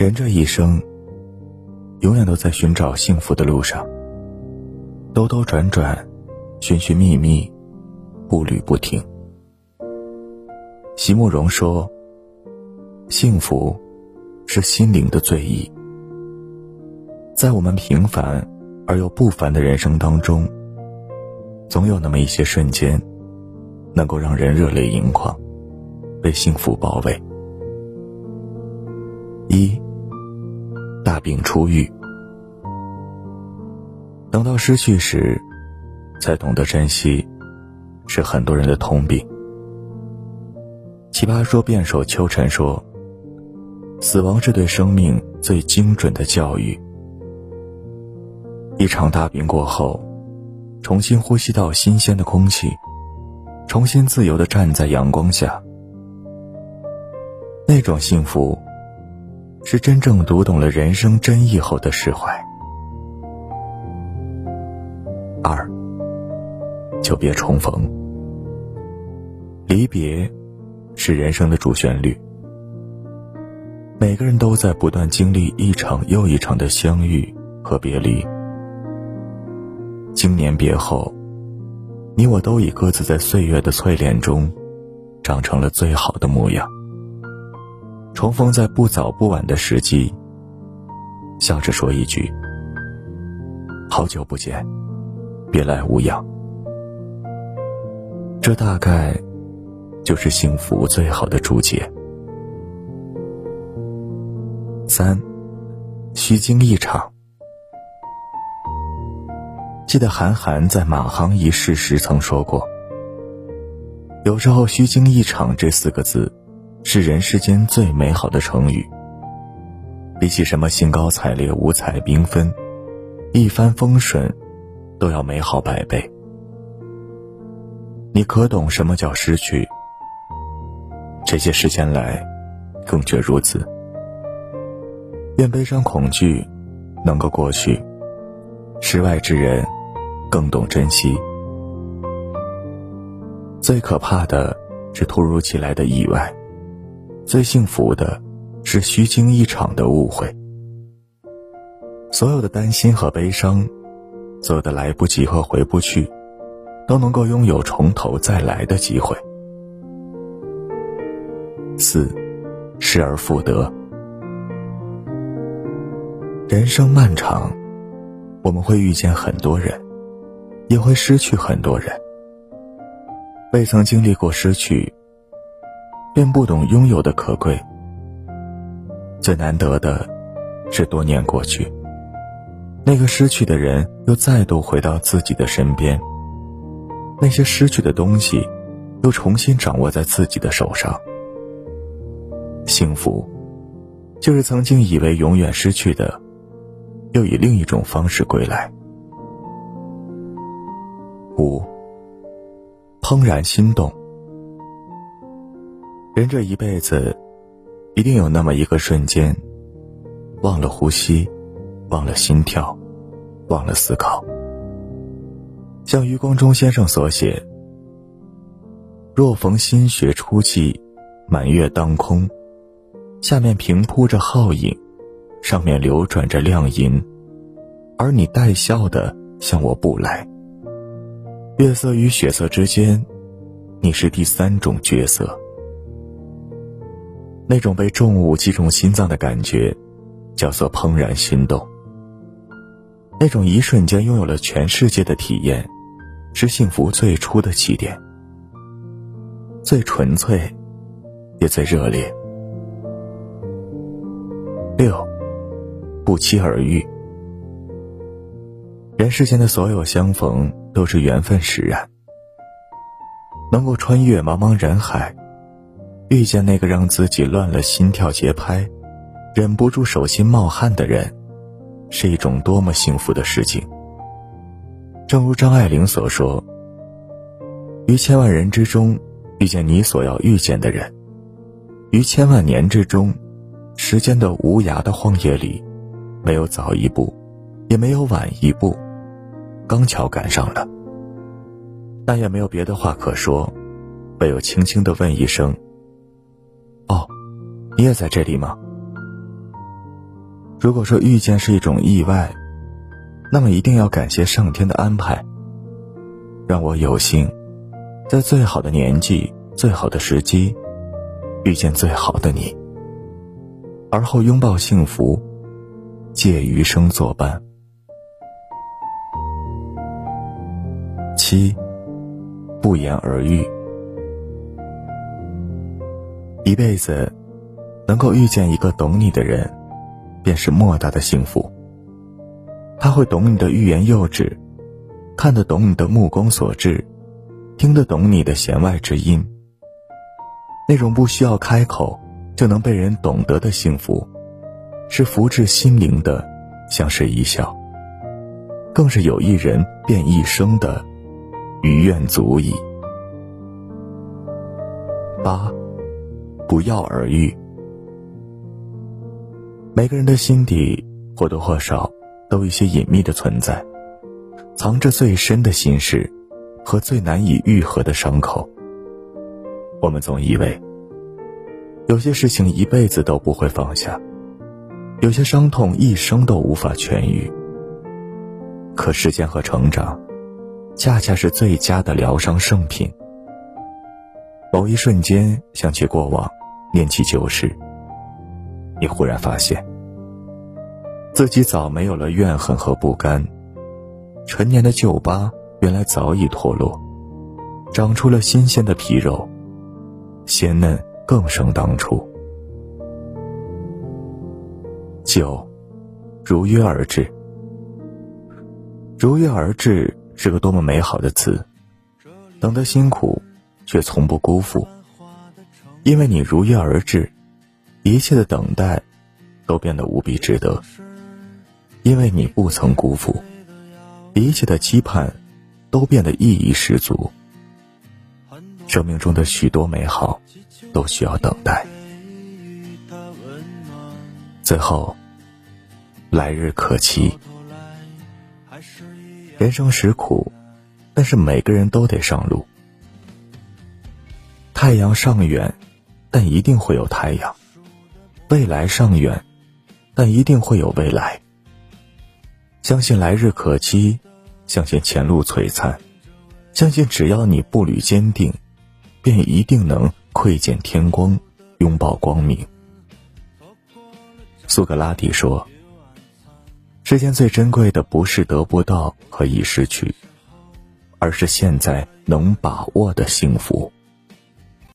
人这一生，永远都在寻找幸福的路上，兜兜转转，寻寻觅觅，步履不停。席慕容说：“幸福，是心灵的醉意。在我们平凡而又不凡的人生当中，总有那么一些瞬间，能够让人热泪盈眶，被幸福包围。”一病初愈，等到失去时，才懂得珍惜，是很多人的通病。奇葩说辩手秋晨说：“死亡是对生命最精准的教育。一场大病过后，重新呼吸到新鲜的空气，重新自由的站在阳光下，那种幸福。”是真正读懂了人生真意后的释怀。二，久别重逢。离别，是人生的主旋律。每个人都在不断经历一场又一场的相遇和别离。经年别后，你我都已各自在岁月的淬炼中，长成了最好的模样。重逢在不早不晚的时机，笑着说一句：“好久不见，别来无恙。”这大概就是幸福最好的注解。三，虚惊一场。记得韩寒在马航一事时曾说过：“有时候‘虚惊一场’这四个字。”是人世间最美好的成语。比起什么兴高采烈、五彩缤纷、一帆风顺，都要美好百倍。你可懂什么叫失去？这些时间来，更觉如此。愿悲伤、恐惧能够过去，世外之人更懂珍惜。最可怕的是突如其来的意外。最幸福的，是虚惊一场的误会。所有的担心和悲伤，所有的来不及和回不去，都能够拥有从头再来的机会。四，失而复得。人生漫长，我们会遇见很多人，也会失去很多人。未曾经历过失去。便不懂拥有的可贵。最难得的，是多年过去，那个失去的人又再度回到自己的身边。那些失去的东西，又重新掌握在自己的手上。幸福，就是曾经以为永远失去的，又以另一种方式归来。五，怦然心动。人这一辈子，一定有那么一个瞬间，忘了呼吸，忘了心跳，忘了思考。像余光中先生所写：“若逢新雪初霁，满月当空，下面平铺着皓影，上面流转着亮银，而你带笑的向我步来。月色与血色之间，你是第三种角色。”那种被重物击中心脏的感觉，叫做怦然心动。那种一瞬间拥有了全世界的体验，是幸福最初的起点，最纯粹，也最热烈。六，不期而遇。人世间的所有相逢都是缘分使然，能够穿越茫茫人海。遇见那个让自己乱了心跳节拍，忍不住手心冒汗的人，是一种多么幸福的事情。正如张爱玲所说：“于千万人之中，遇见你所要遇见的人；于千万年之中，时间的无涯的荒野里，没有早一步，也没有晚一步，刚巧赶上了。但也没有别的话可说，唯有轻轻的问一声。”你也在这里吗？如果说遇见是一种意外，那么一定要感谢上天的安排，让我有幸在最好的年纪、最好的时机遇见最好的你，而后拥抱幸福，借余生作伴。七，不言而喻，一辈子能够遇见一个懂你的人。便是莫大的幸福。他会懂你的欲言又止，看得懂你的目光所至，听得懂你的弦外之音。那种不需要开口就能被人懂得的幸福，是福至心灵的，像是一笑，更是有一人便一生的余愿足矣。八，不药而愈。每个人的心底或多或少都有一些隐秘的存在，藏着最深的心事和最难以愈合的伤口。我们总以为有些事情一辈子都不会放下，有些伤痛一生都无法痊愈。可时间和成长，恰恰是最佳的疗伤圣品。某一瞬间想起过往，念起旧事。你忽然发现，自己早没有了怨恨和不甘，陈年的旧疤原来早已脱落，长出了新鲜的皮肉，鲜嫩更胜当初。九，如约而至。如约而至是个多么美好的词，等得辛苦，却从不辜负，因为你如约而至。一切的等待，都变得无比值得，因为你不曾辜负；一切的期盼，都变得意义十足。生命中的许多美好，都需要等待。最后，来日可期。人生实苦，但是每个人都得上路。太阳尚远，但一定会有太阳。未来尚远，但一定会有未来。相信来日可期，相信前路璀璨，相信只要你步履坚定，便一定能窥见天光，拥抱光明。苏格拉底说：“世间最珍贵的不是得不到和已失去，而是现在能把握的幸福。”